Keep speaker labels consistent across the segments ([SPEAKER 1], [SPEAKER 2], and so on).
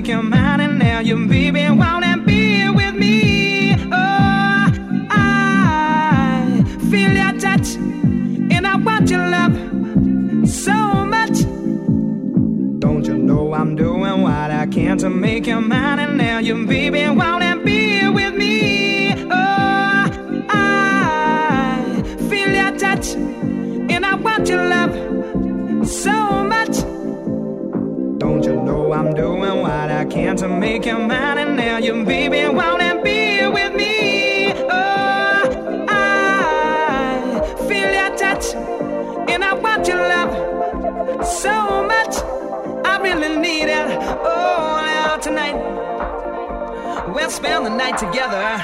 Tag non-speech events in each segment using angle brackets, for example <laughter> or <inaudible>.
[SPEAKER 1] speak your mind and now you're being wild Oh, tonight. We'll spend the night together,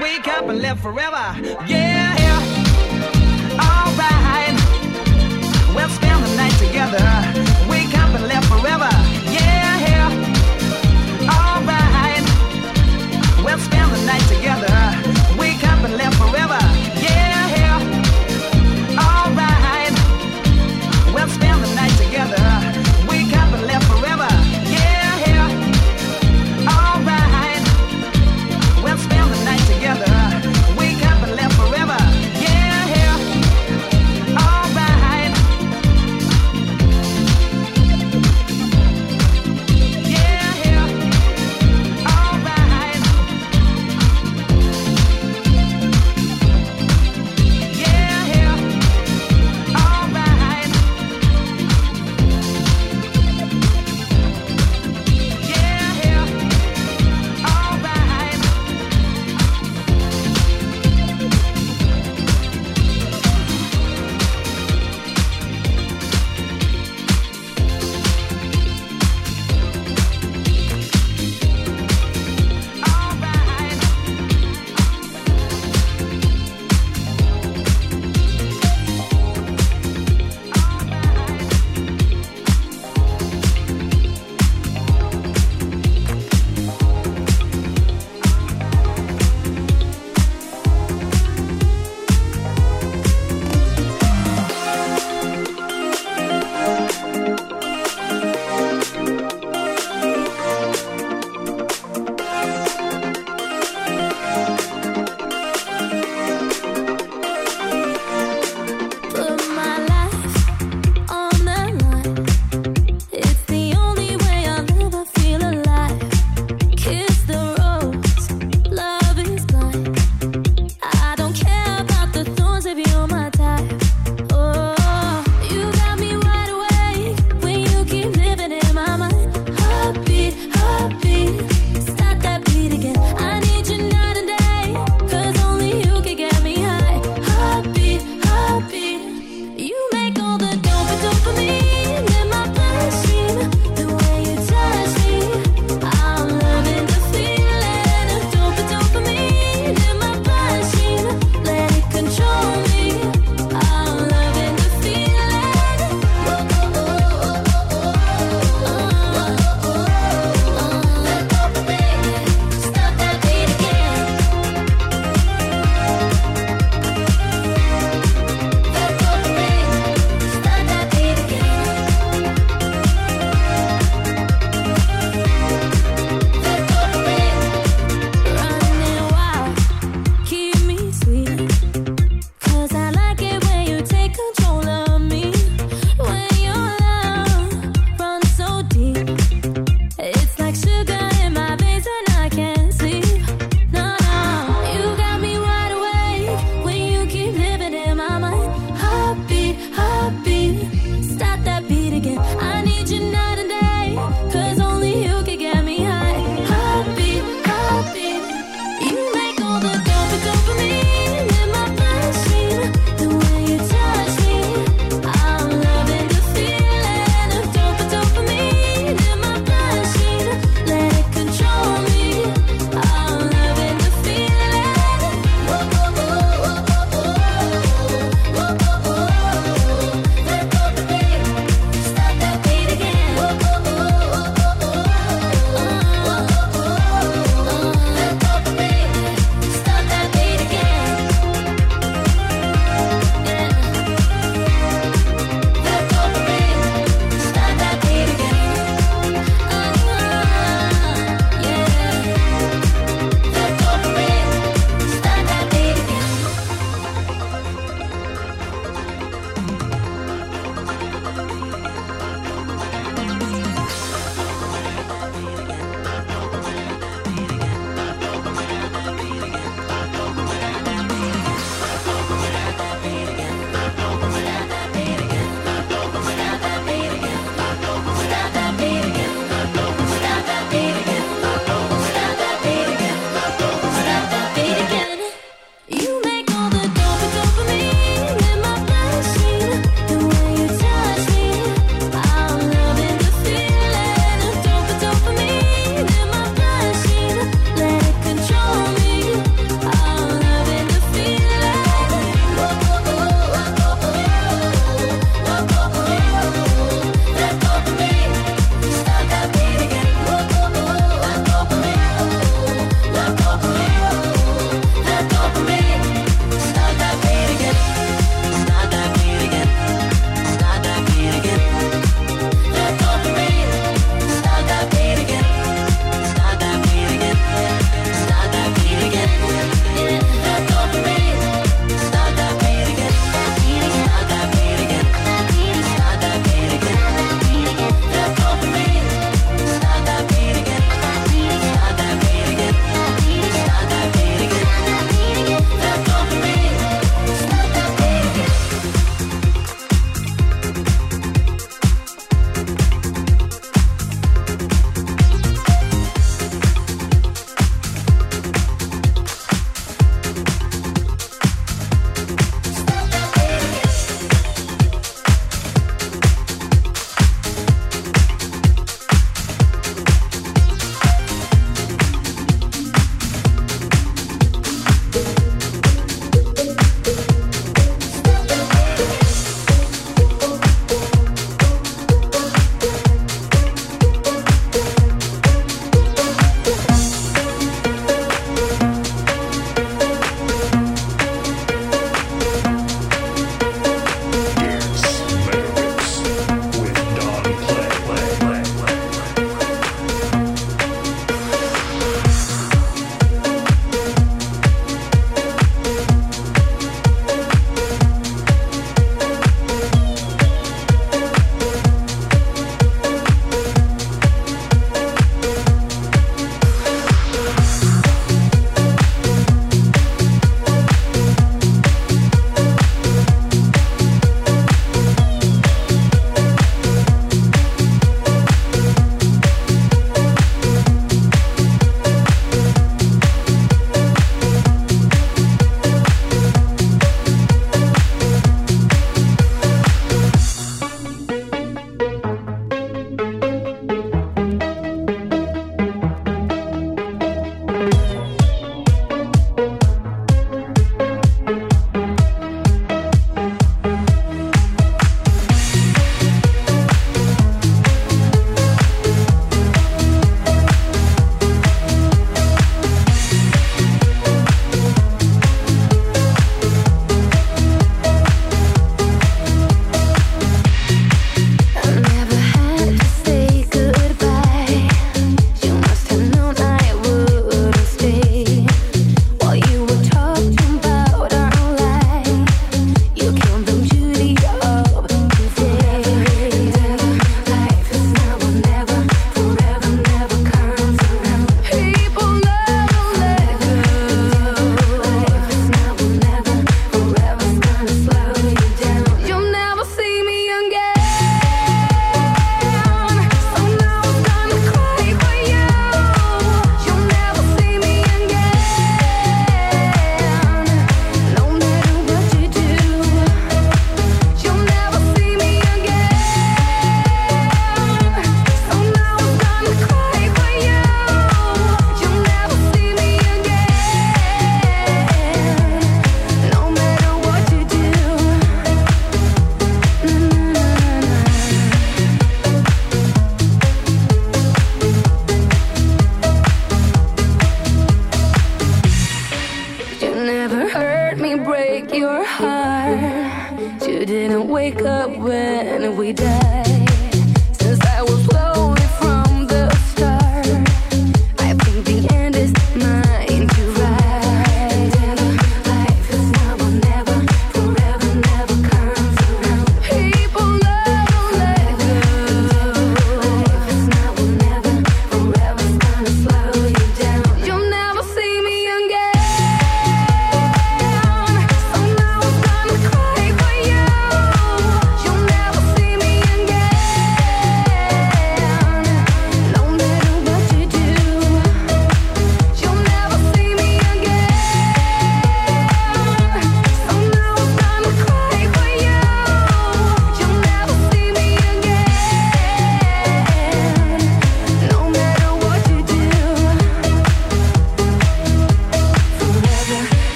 [SPEAKER 1] wake up and live forever. Yeah, yeah. All right. We'll spend the night together, wake up and live forever. Yeah, yeah. All right. We'll spend the night together.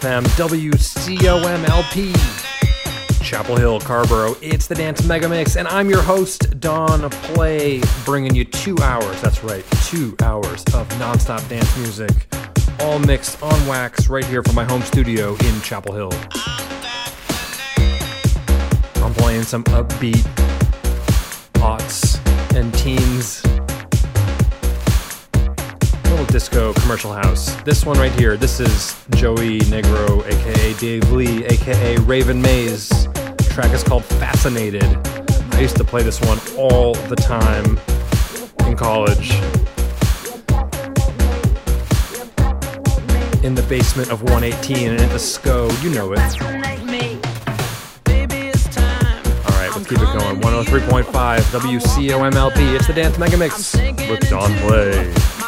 [SPEAKER 2] FM WCOMLP, Chapel Hill, Carrboro. It's the Dance Mega Mix, and I'm your host, Don Play, bringing you two hours, that's right, two hours of nonstop dance music, all mixed on wax right here from my home studio in Chapel Hill. I'm playing some upbeat aughts and teams disco commercial house. This one right here, this is Joey Negro, aka Dave Lee, aka Raven Maize. The track is called Fascinated. I used to play this one all the time in college. In the basement of 118 and at the SCO, you know it All right, let's keep it going. 103.5 WCOMLP. It's the Dance Mega Mix with Don Play.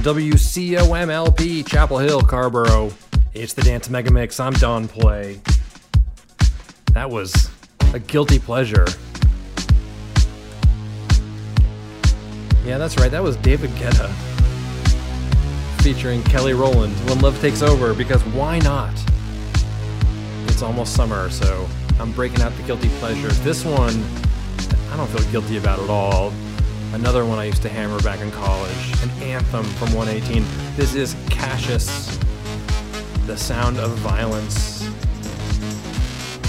[SPEAKER 2] WCOMLP, Chapel Hill, Carrboro. It's the Dance Mega Mix. I'm Don Play. That was a guilty pleasure. Yeah, that's right. That was David Guetta featuring Kelly Rowland. When Love Takes Over, because why not? It's almost summer, so I'm breaking out the guilty pleasures. This one, I don't feel guilty about at all. Another one I used to hammer back in college, an anthem from 118. This is Cassius, The Sound of Violence.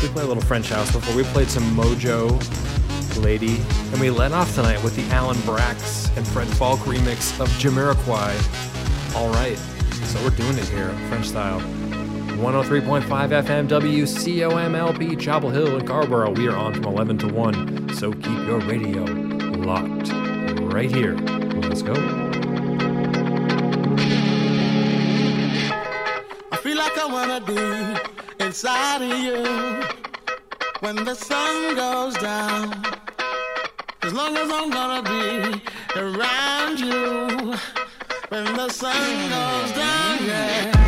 [SPEAKER 2] We played a little French house before. We played some Modjo Lady, and we let off tonight with the Alan Braxe and Fred Falke remix of Jamiroquai. All right, so we're doing it here, French style. 103.5 FM WCOMLP Chapel Hill and Carrboro. We are on from 11 to 1, so keep your radio right here. Let's go.
[SPEAKER 3] I feel like I wanna be inside of you when the sun goes down. As long as I'm gonna be around you when the sun goes down, yeah.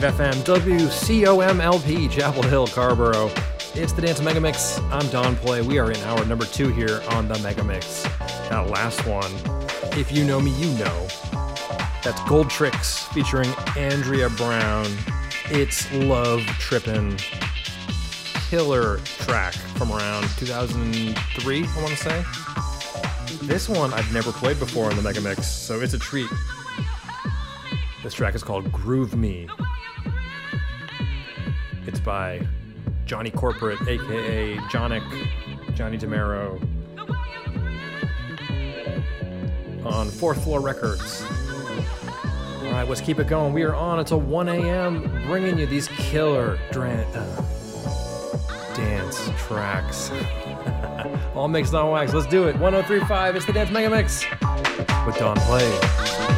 [SPEAKER 4] FM,
[SPEAKER 2] WCOMLP, Chapel Hill, Carrboro. It's the Dance Mega Mix. I'm Don Play. We are in hour number two here on the Mega Mix. That last one, if you know me, you know. That's Goldtrix featuring Andrea Brown. It's Love Trippin'. Killer track from around 2003, I want to say. This one I've never played before in the Mega Mix, so it's a treat. This track is called Groove Me. By Johnny Corporate, aka Jonic, Johnny DeMero, on Fourth Floor Records. All right, let's keep it going. We are on until 1 a.m., bringing you these killer uh, dance tracks. <laughs> All mixed on wax. Let's do it. 1035, it's the Dance Mega Mix with Don Play.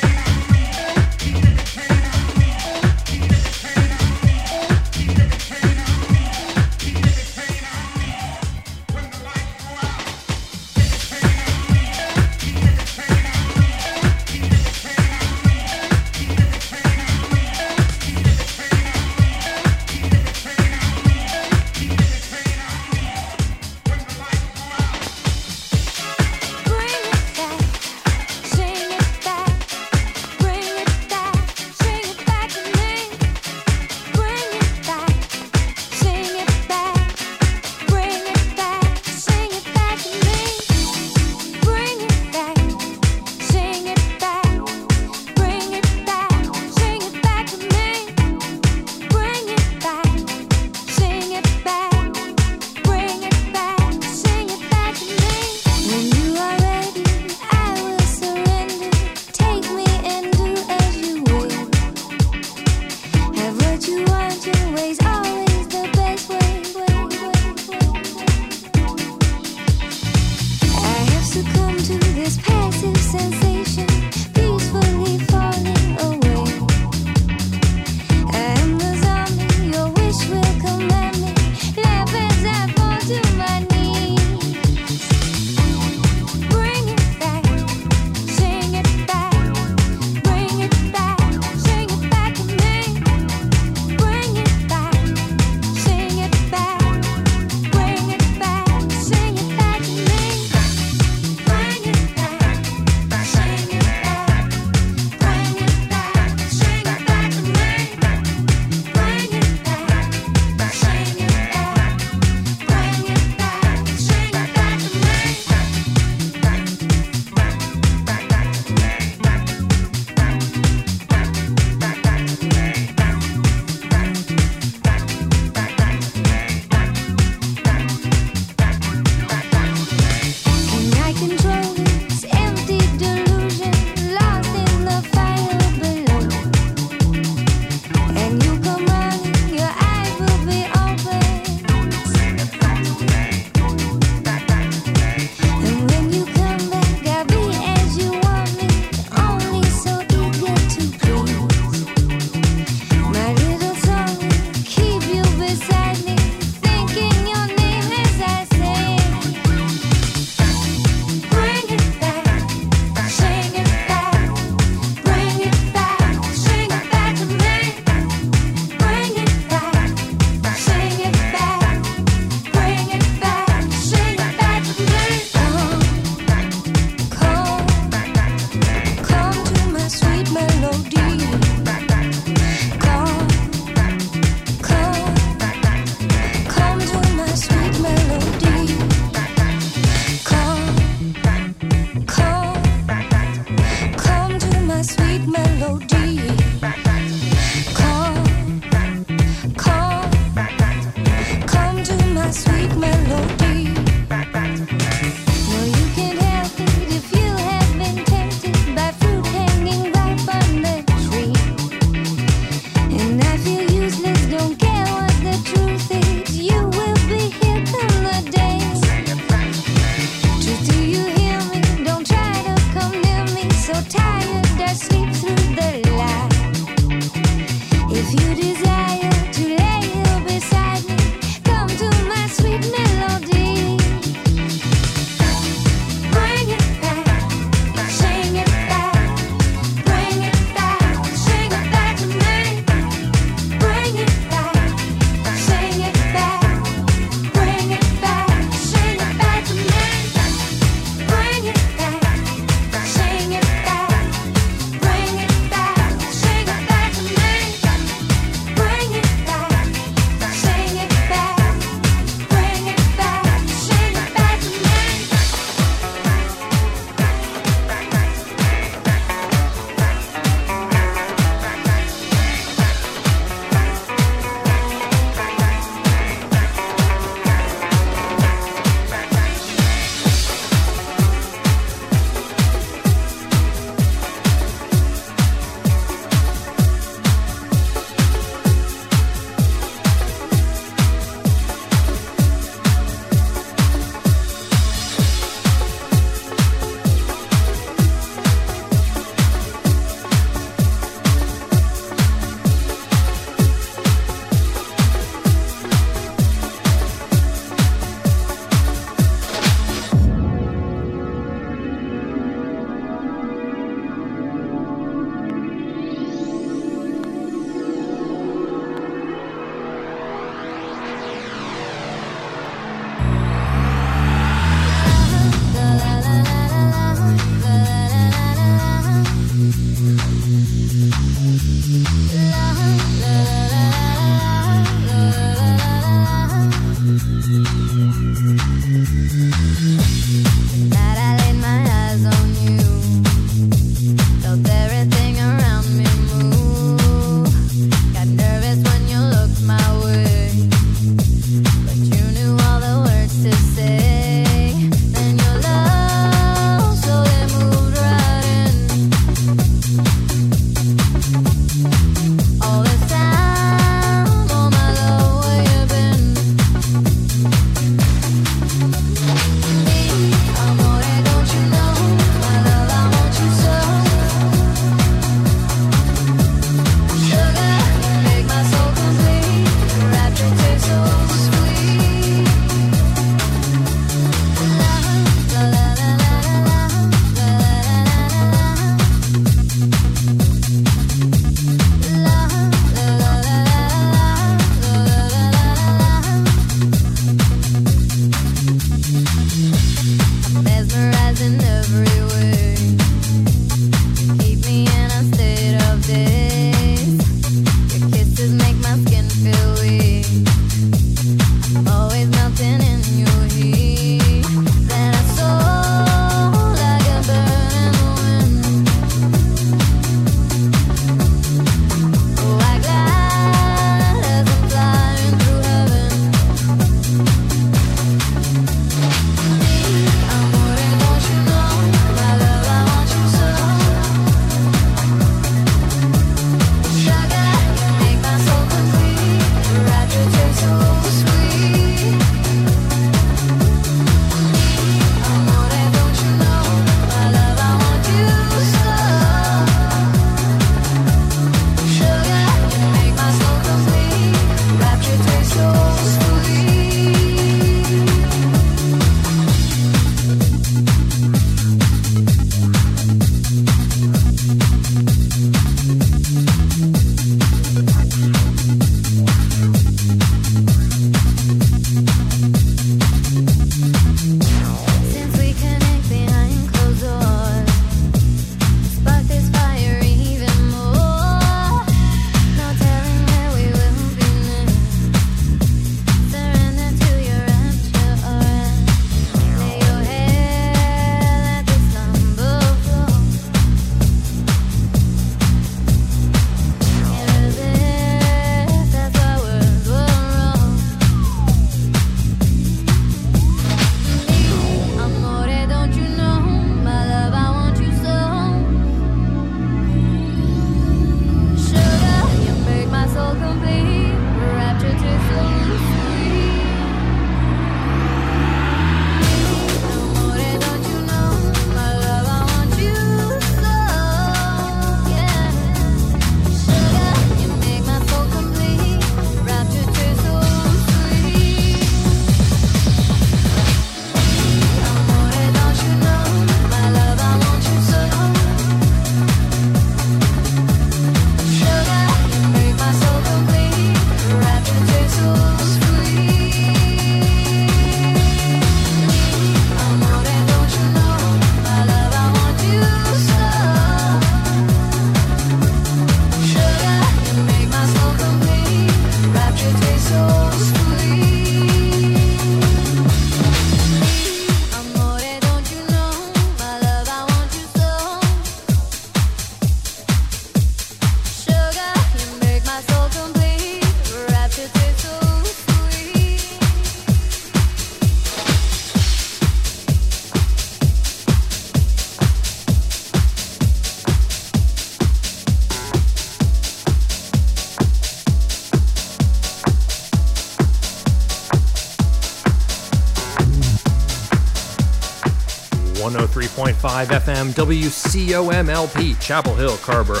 [SPEAKER 2] WCOMLP, Chapel Hill, Carrboro.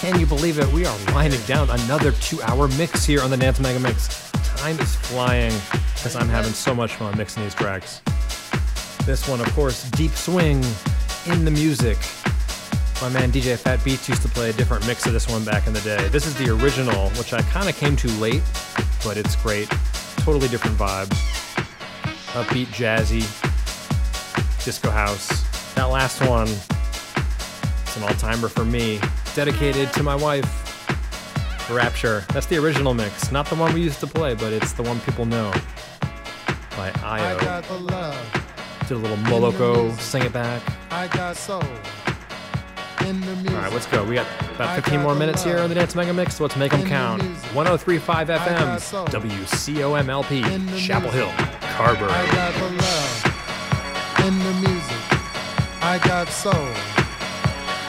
[SPEAKER 2] Can you believe it? We are winding down another two hour mix here on the Dance Mega Mix. Time is flying because I'm having so much fun mixing these tracks. This one, of course, Deep Swing in the music. My man DJ Fat Beats used to play a different mix of this one back in the day. This is the original, which I kind of came to late, but it's great. Totally different vibe. Upbeat, jazzy, disco house. That last one, it's an all timer for me. Dedicated to my wife, Rapture. That's the original mix, not the one we used to play, but it's the one people know by iiO.
[SPEAKER 3] got the love.
[SPEAKER 2] Did a little Moloko, sing it back.
[SPEAKER 3] I got soul. In the music.
[SPEAKER 2] All right, let's go. We got about 15
[SPEAKER 3] got
[SPEAKER 2] more minutes here on the Dance Mega Mix, so let's make them
[SPEAKER 3] In the
[SPEAKER 2] count. 1035 FM. WCOMLP, Chapel. Hill, Carrboro.
[SPEAKER 3] I got the love. In the music. I got soul.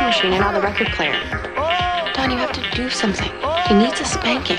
[SPEAKER 5] Washing machine and now the record player. Don, you have to do something. He needs a spanking.